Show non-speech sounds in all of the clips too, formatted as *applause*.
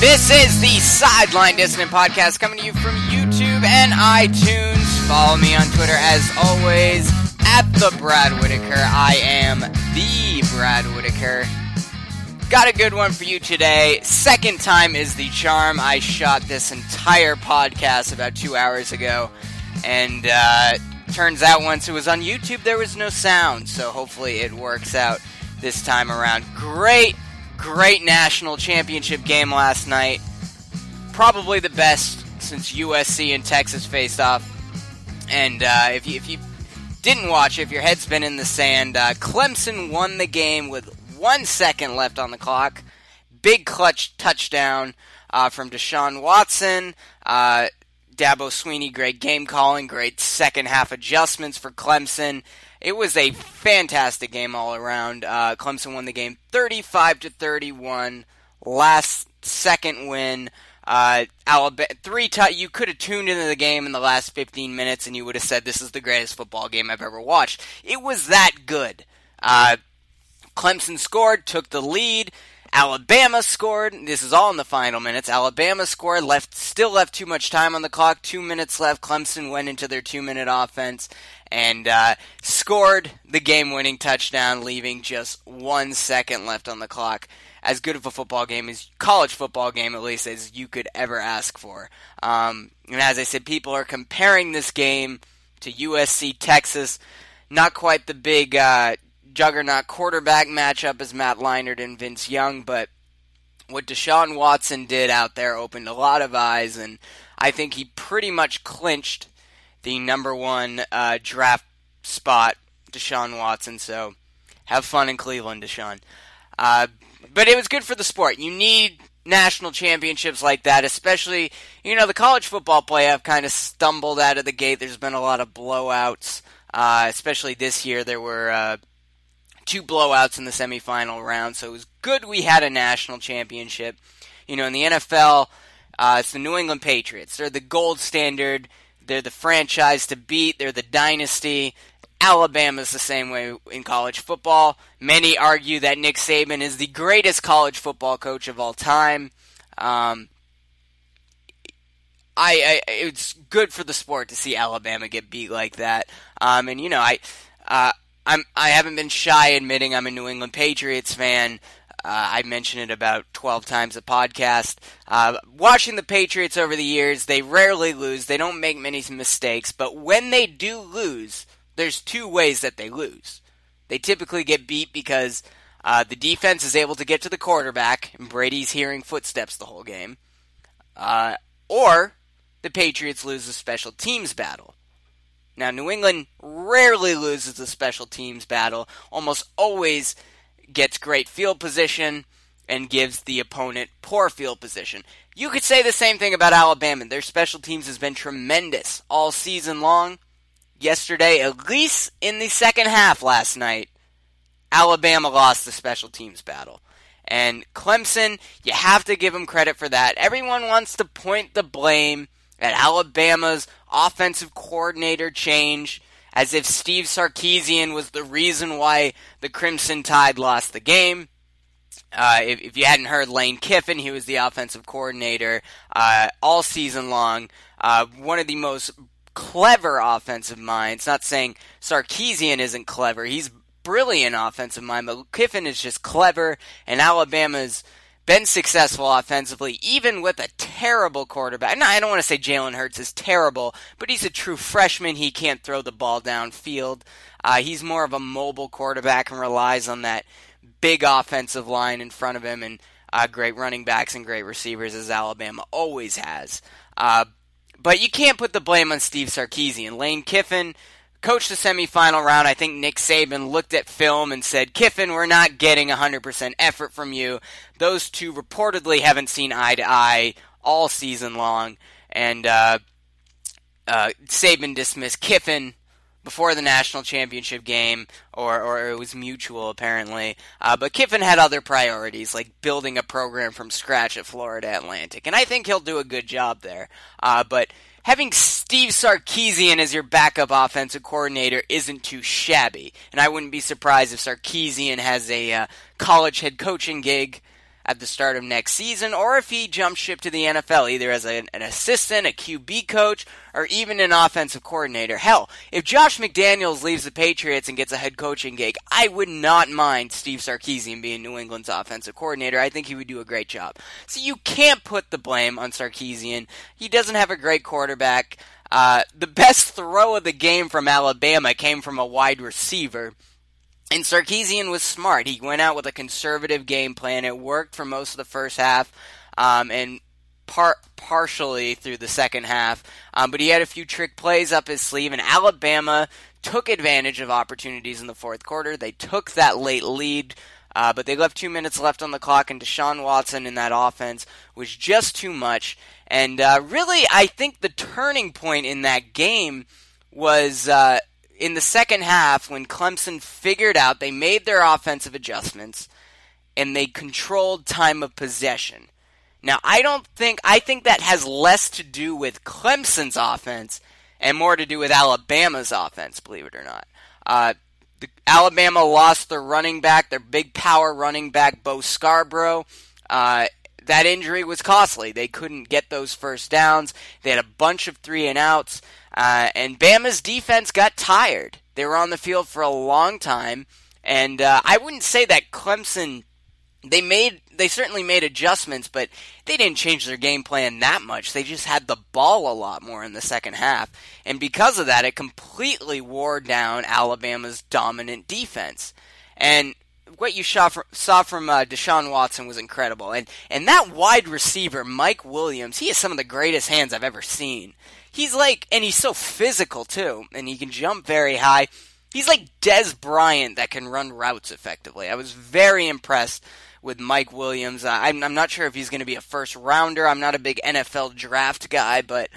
This is the Sideline Dissident Podcast coming to you from YouTube and iTunes. Follow me on Twitter as always at the Brad Whitaker. I am the Brad Whitaker. Got a good one for you today. Second time is the charm. I shot this entire podcast about two hours ago, and uh, turns out once it was on YouTube, there was no sound. So hopefully it works out this time around. Great Great national championship game last night. Probably the best since USC and Texas faced off. And uh, if, you, if you didn't watch, if your head's been in the sand, uh, Clemson won the game with one second left on the clock. Big clutch touchdown uh, from Deshaun Watson. Uh, Dabo Swinney, great game calling, great second half adjustments for Clemson. It was a fantastic game all around. Uh, Clemson won the game 35 to 31. Last second win. Uh, Alabama three t- you could have tuned into the game in the last 15 minutes and you would have said this is the greatest football game I've ever watched. It was that good. Uh, Clemson scored, took the lead. Alabama scored. This is all in the final minutes. Alabama scored, left still left too much time on the clock. Two minutes left. Clemson went into their two minute offense and uh, scored the game winning touchdown, leaving just one second left on the clock. As good of a football game as college football game, at least as you could ever ask for. Um, and as I said, people are comparing this game to USC Texas. Not quite the big uh, juggernaut quarterback matchup as Matt Leinart and Vince Young, but what Deshaun Watson did out there opened a lot of eyes, and I think he pretty much clinched the number one uh, draft spot, Deshaun Watson. So have fun in Cleveland, Deshaun. Uh, but it was good for the sport. You need national championships like that, especially, you know, the college football playoff kind of stumbled out of the gate. There's been a lot of blowouts, uh, especially this year. There were uh, two blowouts in the semifinal round, so it was good we had a national championship. You know, in the NFL, uh, it's the New England Patriots. They're the gold standard. They're the franchise to beat. They're the dynasty. Alabama's the same way in college football. Many argue that Nick Saban is the greatest college football coach of all time. Um, I, I, it's good for the sport to see Alabama get beat like that. Um, and you know, I uh, I'm I haven't been shy admitting I'm a New England Patriots fan. Uh, I mention it about 12 times a podcast. Uh, watching the Patriots over the years, they rarely lose. They don't make many mistakes, but when they do lose, there's two ways that they lose. They typically get beat because uh, the defense is able to get to the quarterback, and Brady's hearing footsteps the whole game. Uh, or the Patriots lose a special teams battle. Now, New England rarely loses a special teams battle, almost always gets great field position and gives the opponent poor field position. You could say the same thing about Alabama. Their special teams has been tremendous all season long. Yesterday, at least in the second half last night, Alabama lost the special teams battle. And Clemson, you have to give them credit for that. Everyone wants to point the blame at Alabama's offensive coordinator change as if Steve Sarkisian was the reason why the Crimson Tide lost the game. Uh, if, if, you hadn't heard Lane Kiffin, he was the offensive coordinator uh, all season long. Uh, one of the most clever offensive minds. Not saying Sarkisian isn't clever. He's brilliant offensive mind, but Kiffin is just clever, and Alabama's been successful offensively, even with a terrible quarterback. No, I don't want to say Jalen Hurts is terrible, but he's a true freshman. He can't throw the ball downfield. Uh, he's more of a mobile quarterback and relies on that big offensive line in front of him and uh, great running backs and great receivers, as Alabama always has. Uh, but you can't put the blame on Steve Sarkisian. Lane Kiffin coached the semifinal round. I think Nick Saban looked at film and said, Kiffin, we're not getting 100% effort from you. Those two reportedly haven't seen eye to eye all season long. And uh, uh, Saban dismissed Kiffin before the national championship game, or, or it was mutual apparently. Uh, but Kiffin had other priorities, like building a program from scratch at Florida Atlantic. And I think he'll do a good job there. Uh, but having Steve Sarkisian as your backup offensive coordinator isn't too shabby. And I wouldn't be surprised if Sarkisian has a uh, college head coaching gig at the start of next season, or if he jumps ship to the NFL, either as a, an assistant, a QB coach, or even an offensive coordinator. Hell, if Josh McDaniels leaves the Patriots and gets a head coaching gig, I would not mind Steve Sarkisian being New England's offensive coordinator. I think he would do a great job. So you can't put the blame on Sarkisian. He doesn't have a great quarterback. Uh, the best throw of the game from Alabama came from a wide receiver. And Sarkisian was smart. He went out with a conservative game plan. It worked for most of the first half, um, and part partially through the second half. Um, but he had a few trick plays up his sleeve, and Alabama took advantage of opportunities in the fourth quarter. They took that late lead. Uh, but they left two minutes left on the clock, and Deshaun Watson in that offense was just too much. And uh, really, I think the turning point in that game was uh, in the second half when Clemson figured out they made their offensive adjustments and they controlled time of possession. Now, I don't think, I think that has less to do with Clemson's offense and more to do with Alabama's offense, believe it or not. Uh, the, Alabama lost their running back, their big power running back, Bo Scarborough. Uh, that injury was costly. They couldn't get those first downs. They had a bunch of three and outs. Uh, and Bama's defense got tired. They were on the field for a long time. And uh, I wouldn't say that Clemson they made they certainly made adjustments, but they didn't change their game plan that much. They just had the ball a lot more in the second half, and because of that, it completely wore down Alabama's dominant defense. And what you saw from, saw from uh, Deshaun Watson was incredible. And and that wide receiver, Mike Williams, he has some of the greatest hands I've ever seen. He's like, and he's so physical too, and he can jump very high. He's like Dez Bryant that can run routes effectively. I was very impressed with Mike Williams. I'm, I'm not sure if he's going to be a first rounder. I'm not a big NFL draft guy, but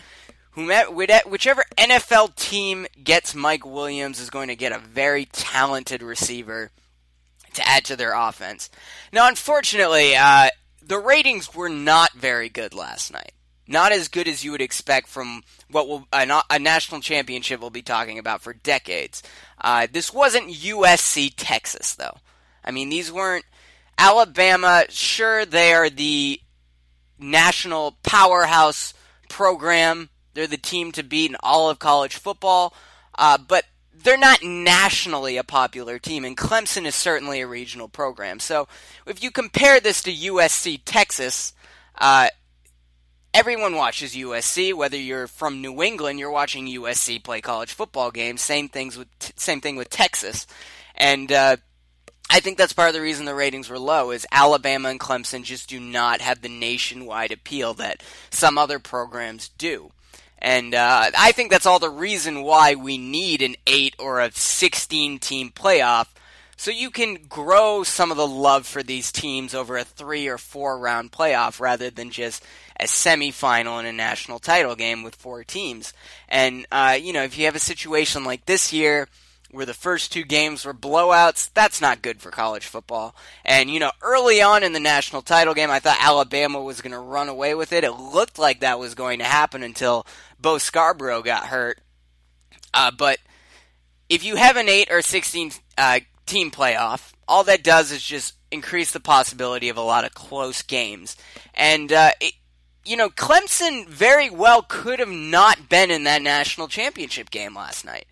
whichever NFL team gets Mike Williams is going to get a very talented receiver to add to their offense. Now, unfortunately, uh, the ratings were not very good last night. Not as good as you would expect from what will a, a national championship we'll be talking about for decades. Uh, this wasn't USC Texas though. I mean, these weren't Alabama. Sure, they are the national powerhouse program. They're the team to beat in all of college football. Uh, but they're not nationally a popular team, and Clemson is certainly a regional program. So if you compare this to USC Texas, uh, everyone watches USC. Whether you're from New England, you're watching USC play college football games. Same things with same thing with Texas, and uh, I think that's part of the reason the ratings were low. Is Alabama and Clemson just do not have the nationwide appeal that some other programs do. And uh, I think that's all the reason why we need an 8 or a 16 team playoff so you can grow some of the love for these teams over a three or four round playoff rather than just a semifinal in a national title game with four teams. And, uh, you know, if you have a situation like this year, where the first two games were blowouts, that's not good for college football. And, you know, early on in the national title game, I thought Alabama was going to run away with it. It looked like that was going to happen until Bo Scarborough got hurt. Uh, but if you have an 8 or 16 uh, team playoff, all that does is just increase the possibility of a lot of close games. And, uh, it, you know, Clemson very well could have not been in that national championship game last night.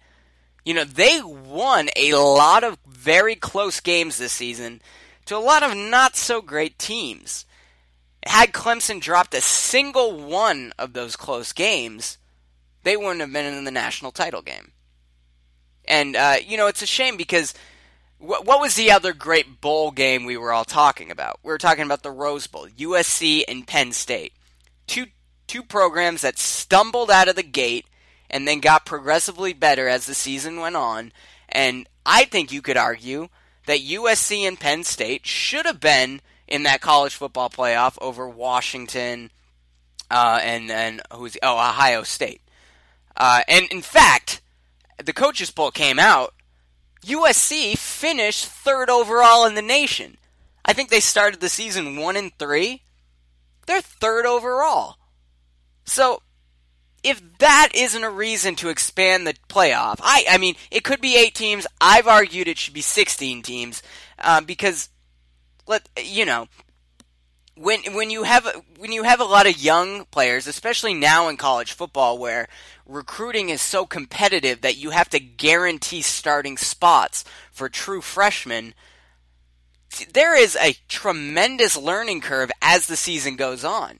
You know, they won a lot of very close games this season to a lot of not so great teams. Had Clemson dropped a single one of those close games, they wouldn't have been in the national title game. And, uh, you know, it's a shame because wh- what was the other great bowl game we were all talking about? We were talking about the Rose Bowl, USC and Penn State. Two, two programs that stumbled out of the gate and then got progressively better as the season went on. And I think you could argue that USC and Penn State should have been in that college football playoff over Washington uh, and and who's oh Ohio State. Uh, and in fact, the coaches poll came out. USC finished third overall in the nation. I think they started the season one and three. They're third overall. So if that isn't a reason to expand the playoff, I I mean it could be eight teams. I've argued it should be sixteen teams uh, because let you know when when you have when you have a lot of young players, especially now in college football, where recruiting is so competitive that you have to guarantee starting spots for true freshmen, there is a tremendous learning curve as the season goes on.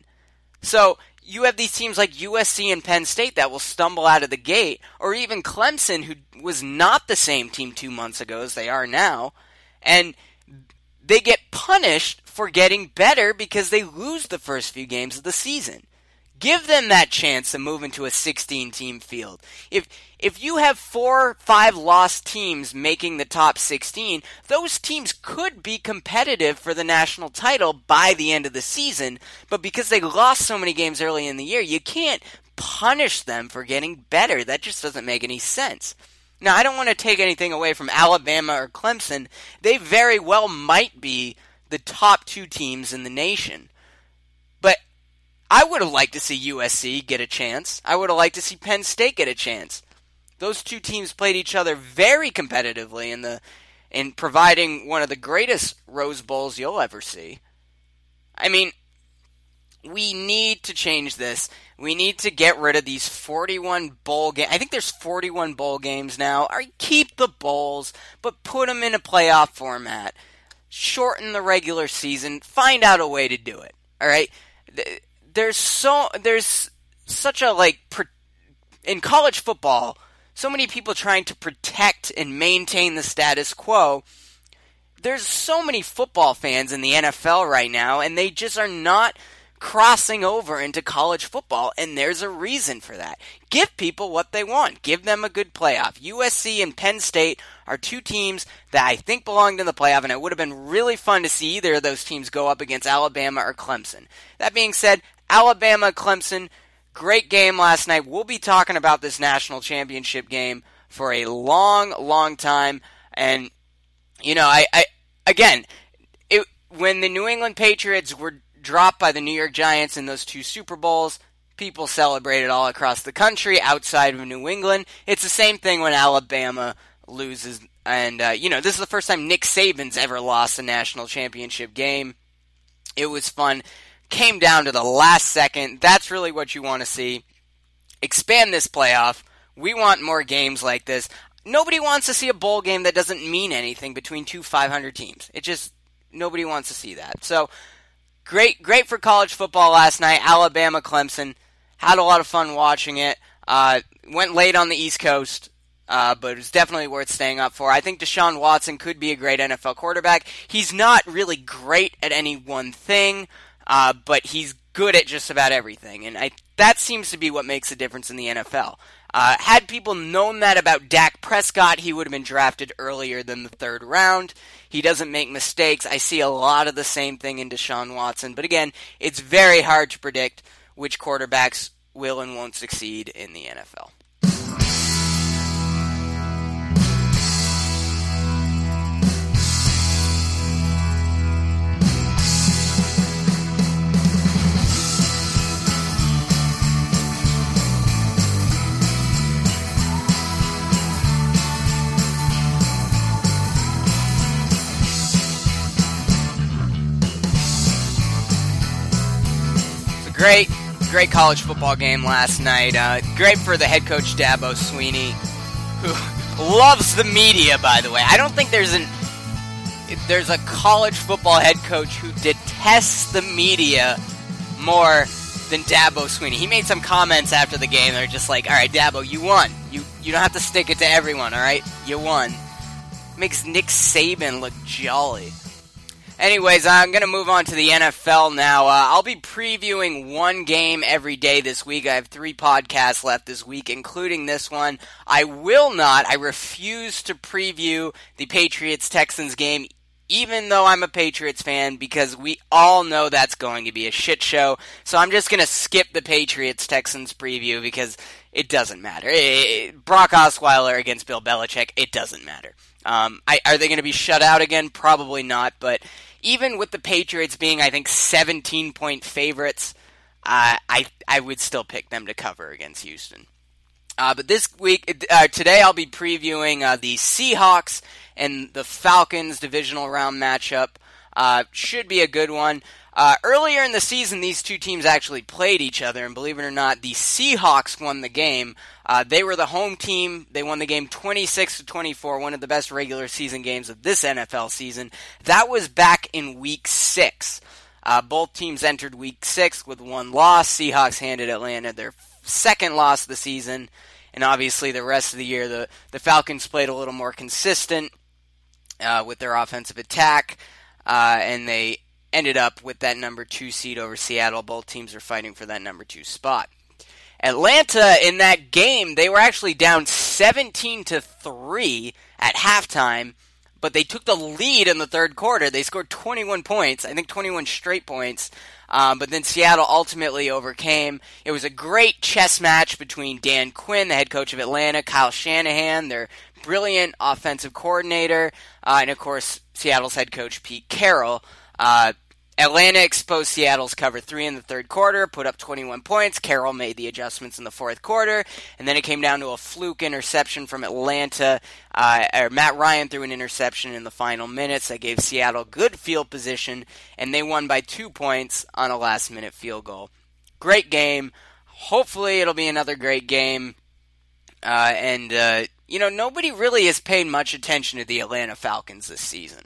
So you have these teams like USC and Penn State that will stumble out of the gate, or even Clemson, who was not the same team two months ago as they are now, and they get punished for getting better because they lose the first few games of the season. Give them that chance to move into a 16 team field. If if you have four, five lost teams making the top 16, those teams could be competitive for the national title by the end of the season, but because they lost so many games early in the year, you can't punish them for getting better. That just doesn't make any sense. Now, I don't want to take anything away from Alabama or Clemson. They very well might be the top two teams in the nation. I would have liked to see USC get a chance. I would have liked to see Penn State get a chance. Those two teams played each other very competitively in the in providing one of the greatest Rose Bowls you'll ever see. I mean, we need to change this. We need to get rid of these 41 bowl games. I think there's 41 bowl games now. Or keep the bowls, but put them in a playoff format. Shorten the regular season. Find out a way to do it. All right. There's so there's such a like in college football. So many people trying to protect and maintain the status quo there's so many football fans in the NFL right now, and they just are not crossing over into college football, and there's a reason for that. Give people what they want. Give them a good playoff. USC and Penn State are two teams that I think belonged in the playoff, and it would have been really fun to see either of those teams go up against Alabama or Clemson. That being said, Alabama, Clemson, great game last night. We'll be talking about this national championship game for a long, long time, and you know, I, I again, it, when the New England Patriots were dropped by the New York Giants in those two Super Bowls. People celebrated all across the country outside of New England. It's the same thing when Alabama loses. And, uh, you know, this is the first time Nick Saban's ever lost a national championship game. It was fun. Came down to the last second. That's really what you want to see. Expand this playoff. We want more games like this. Nobody wants to see a bowl game that doesn't mean anything between two 500 teams. It just, nobody wants to see that. So, Great, great for college football last night. Alabama, Clemson. Had a lot of fun watching it. Uh, went late on the East Coast, uh, but it was definitely worth staying up for. I think Deshaun Watson could be a great NFL quarterback. He's not really great at any one thing, uh, but he's good at just about everything, and I, that seems to be what makes a difference in the NFL. Uh, had people known that about Dak Prescott, he would have been drafted earlier than the third round. He doesn't make mistakes. I see a lot of the same thing in Deshaun Watson. But again, it's very hard to predict which quarterbacks will and won't succeed in the NFL. Great, great college football game last night. Uh, great for the head coach Dabo Swinney, who loves the media. By the way, I don't think there's an there's a college football head coach who detests the media more than Dabo Swinney. He made some comments after the game. They're just like, "All right, Dabo, you won. You you don't have to stick it to everyone. All right, you won." Makes Nick Saban look jolly. Anyways, I'm going to move on to the NFL now. Uh, I'll be previewing one game every day this week. I have three podcasts left this week, including this one. I will not, I refuse to preview the Patriots Texans game, even though I'm a Patriots fan, because we all know that's going to be a shit show. So I'm just going to skip the Patriots Texans preview because it doesn't matter. It, Brock Osweiler against Bill Belichick, it doesn't matter. Um, I, are they going to be shut out again? Probably not, but even with the Patriots being, I think, 17 point favorites, uh, I I would still pick them to cover against Houston. Uh, but this week, uh, today, I'll be previewing uh, the Seahawks and the Falcons divisional round matchup. Uh, should be a good one. Uh, earlier in the season, these two teams actually played each other, and believe it or not, the Seahawks won the game. Uh, they were the home team. They won the game 26 to 24, one of the best regular season games of this NFL season. That was back in Week Six. Uh, both teams entered Week Six with one loss. Seahawks handed Atlanta their second loss of the season, and obviously the rest of the year, the the Falcons played a little more consistent uh, with their offensive attack, uh, and they ended up with that number two seed over Seattle. Both teams are fighting for that number two spot. Atlanta in that game, they were actually down 17 to 3 at halftime, but they took the lead in the third quarter. They scored 21 points, I think 21 straight points. Um, but then Seattle ultimately overcame. It was a great chess match between Dan Quinn, the head coach of Atlanta, Kyle Shanahan, their brilliant offensive coordinator, uh, and of course Seattle's head coach Pete Carroll. Uh, Atlanta exposed Seattle's cover three in the third quarter, put up 21 points. Carroll made the adjustments in the fourth quarter, and then it came down to a fluke interception from Atlanta. Uh, or Matt Ryan threw an interception in the final minutes that gave Seattle good field position, and they won by two points on a last minute field goal. Great game. Hopefully, it'll be another great game. Uh, and, uh, you know, nobody really has paid much attention to the Atlanta Falcons this season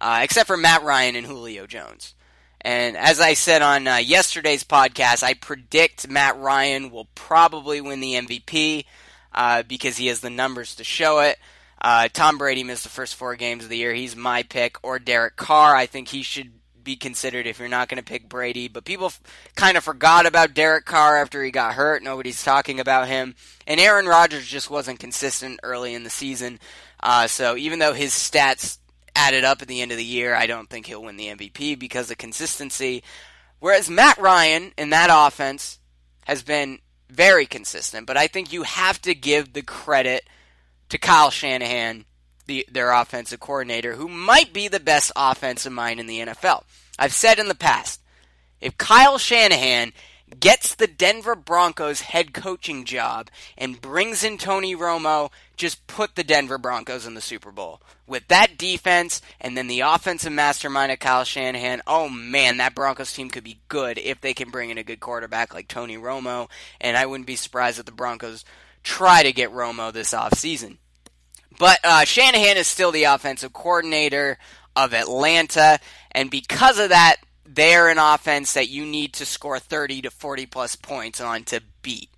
uh, except for Matt Ryan and Julio Jones. And as I said on uh, yesterday's podcast, I predict Matt Ryan will probably win the MVP uh, because he has the numbers to show it. Uh, Tom Brady missed the first four games of the year. He's my pick. Or Derek Carr. I think he should be considered if you're not going to pick Brady. But people f- kind of forgot about Derek Carr after he got hurt. Nobody's talking about him. And Aaron Rodgers just wasn't consistent early in the season. Uh, so even though his stats added up at the end of the year, I don't think he'll win the MVP because of consistency. Whereas Matt Ryan in that offense has been very consistent, but I think you have to give the credit to Kyle Shanahan, the, their offensive coordinator, who might be the best offensive mind in the NFL. I've said in the past, if Kyle Shanahan gets the Denver Broncos head coaching job and brings in Tony Romo, just put the Denver Broncos in the Super Bowl. With that defense and then the offensive mastermind of Kyle Shanahan, oh man, that Broncos team could be good if they can bring in a good quarterback like Tony Romo. And I wouldn't be surprised if the Broncos try to get Romo this offseason. But uh, Shanahan is still the offensive coordinator of Atlanta, and because of that, they're an offense that you need to score 30 to 40 plus points on to beat.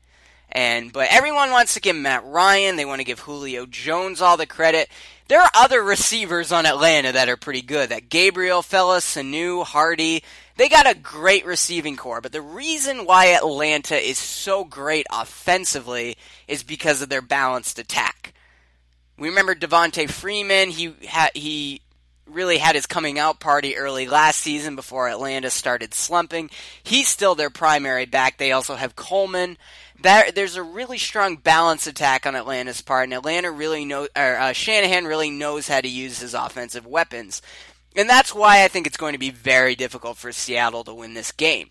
And but everyone wants to give Matt Ryan, they want to give Julio Jones all the credit. There are other receivers on Atlanta that are pretty good. That Gabriel fella, Sanu, Hardy, they got a great receiving corps. But the reason why Atlanta is so great offensively is because of their balanced attack. We remember Devonta Freeman. He ha- he really had his coming out party early last season before Atlanta started slumping. He's still their primary back. They also have Coleman. There, there's a really strong balance attack on Atlanta's part, and Atlanta really know, or uh, Shanahan really knows how to use his offensive weapons, and that's why I think it's going to be very difficult for Seattle to win this game.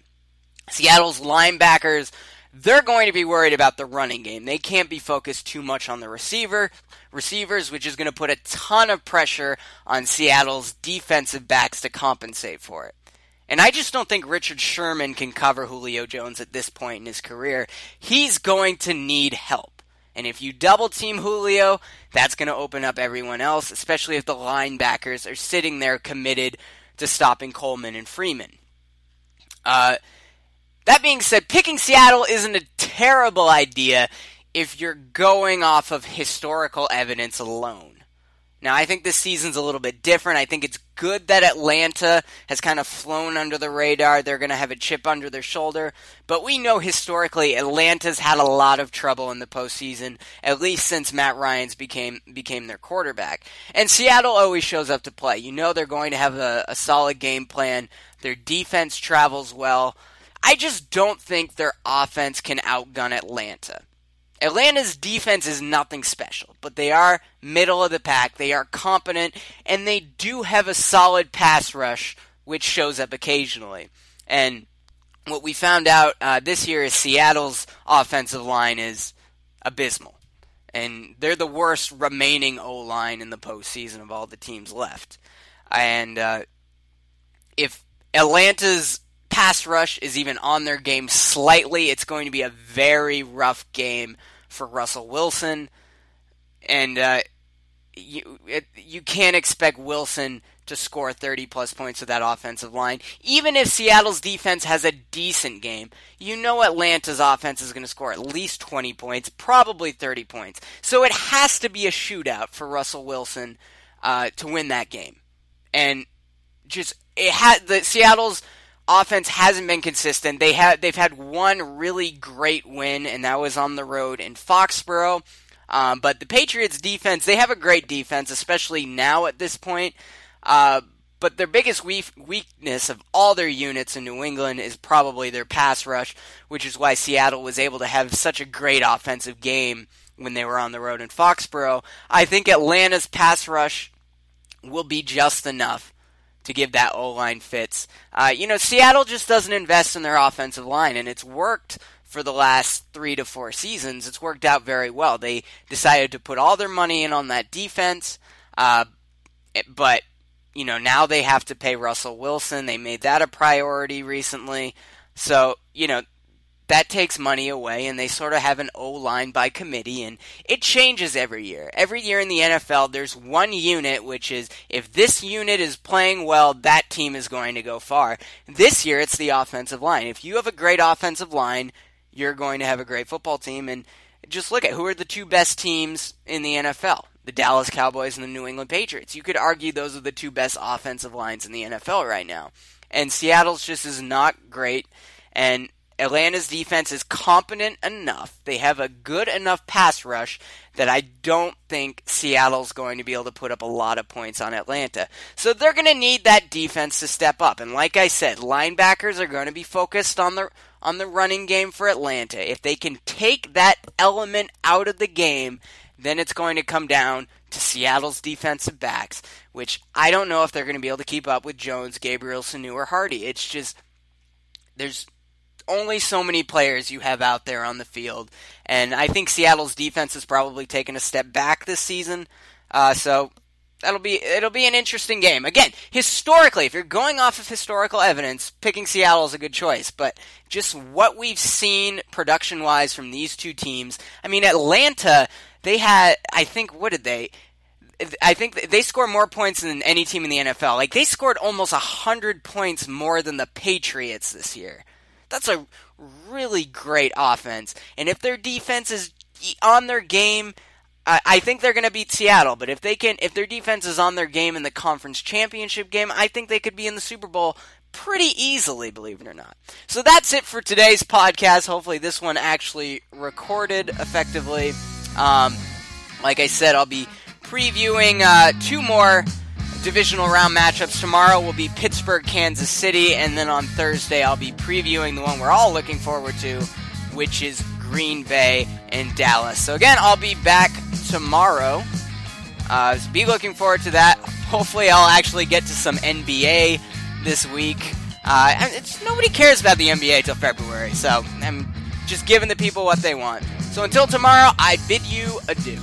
Seattle's linebackers they're going to be worried about the running game. They can't be focused too much on the receiver receivers, which is going to put a ton of pressure on Seattle's defensive backs to compensate for it. And I just don't think Richard Sherman can cover Julio Jones at this point in his career. He's going to need help. And if you double team Julio, that's going to open up everyone else, especially if the linebackers are sitting there committed to stopping Coleman and Freeman. Uh, that being said, picking Seattle isn't a terrible idea if you're going off of historical evidence alone. Now, I think this season's a little bit different. I think it's good that Atlanta has kind of flown under the radar. They're going to have a chip under their shoulder. But we know historically Atlanta's had a lot of trouble in the postseason, at least since Matt Ryan's became became their quarterback. And Seattle always shows up to play. You know they're going to have a, a solid game plan. Their defense travels well. I just don't think their offense can outgun Atlanta. Atlanta's defense is nothing special, but they are middle of the pack. They are competent, and they do have a solid pass rush, which shows up occasionally. And what we found out uh, this year is Seattle's offensive line is abysmal. And they're the worst remaining O line in the postseason of all the teams left. And uh, if Atlanta's pass rush is even on their game slightly. It's going to be a very rough game for Russell Wilson, and uh, you it, you can't expect Wilson to score 30 plus points with that offensive line. Even if Seattle's defense has a decent game, you know Atlanta's offense is going to score at least 20 points, probably 30 points. So it has to be a shootout for Russell Wilson uh, to win that game. And just it had the Seattle's offense hasn't been consistent. They had they've had one really great win, and that was on the road in Foxborough. Um, but the Patriots' defense, they have a great defense, especially now at this point. Uh, but their biggest weakness of all their units in New England is probably their pass rush, which is why Seattle was able to have such a great offensive game when they were on the road in Foxborough. I think Atlanta's pass rush will be just enough to give that O line fits. Uh, you know, Seattle just doesn't invest in their offensive line, and it's worked for the last three to four seasons. It's worked out very well. They decided to put all their money in on that defense, uh, but you know now they have to pay Russell Wilson. They made that a priority recently, so you know that takes money away, and they sort of have an O line by committee, and it changes every year. Every year in the NFL, there's one unit, which is if this unit is playing well, that team is going to go far. This year, it's the offensive line. If you have a great offensive line, you're going to have a great football team, and just look at who are the two best teams in the NFL the Dallas Cowboys and the New England Patriots. You could argue those are the two best offensive lines in the NFL right now. And Seattle's just is not great. And Atlanta's defense is competent enough. They have a good enough pass rush that I don't think Seattle's going to be able to put up a lot of points on Atlanta. So they're going to need that defense to step up. And like I said, linebackers are going to be focused on the on the running game for Atlanta. If they can take that element out of the game, then it's going to come down to Seattle's defensive backs, which I don't know if they're going to be able to keep up with Jones, Gabriel, Sanu, or Hardy. It's just there's only so many players you have out there on the field, and I think Seattle's defense has probably taken a step back this season. Uh, so that'll be it'll be an interesting game. Again, historically, if you're going off of historical evidence, picking Seattle is a good choice. But just what we've seen production wise from these two teams, I mean, Atlanta, they had I think what did they? I think they score more points than any team in the NFL. Like they scored almost hundred points more than the Patriots this year. That's a really great offense. And if their defense is on their game, I, think they're going to beat Seattle. But if they can, if their defense is on their game in the conference championship game, I think they could be in the Super Bowl pretty easily, believe it or not. So that's it for today's podcast. Hopefully, this one actually recorded effectively. Um, like I said, I'll be previewing uh, two more divisional round matchups. Tomorrow will be Pittsburgh, Kansas City, and then on Thursday I'll be previewing the one we're all looking forward to, which is Green Bay and Dallas. So again, I'll be back tomorrow. Uh, so be looking forward to that. *laughs* Hopefully, I'll actually get to some NBA this week. Uh, nobody cares about the NBA till February, so I'm just giving the people what they want. So until tomorrow, I bid you adieu.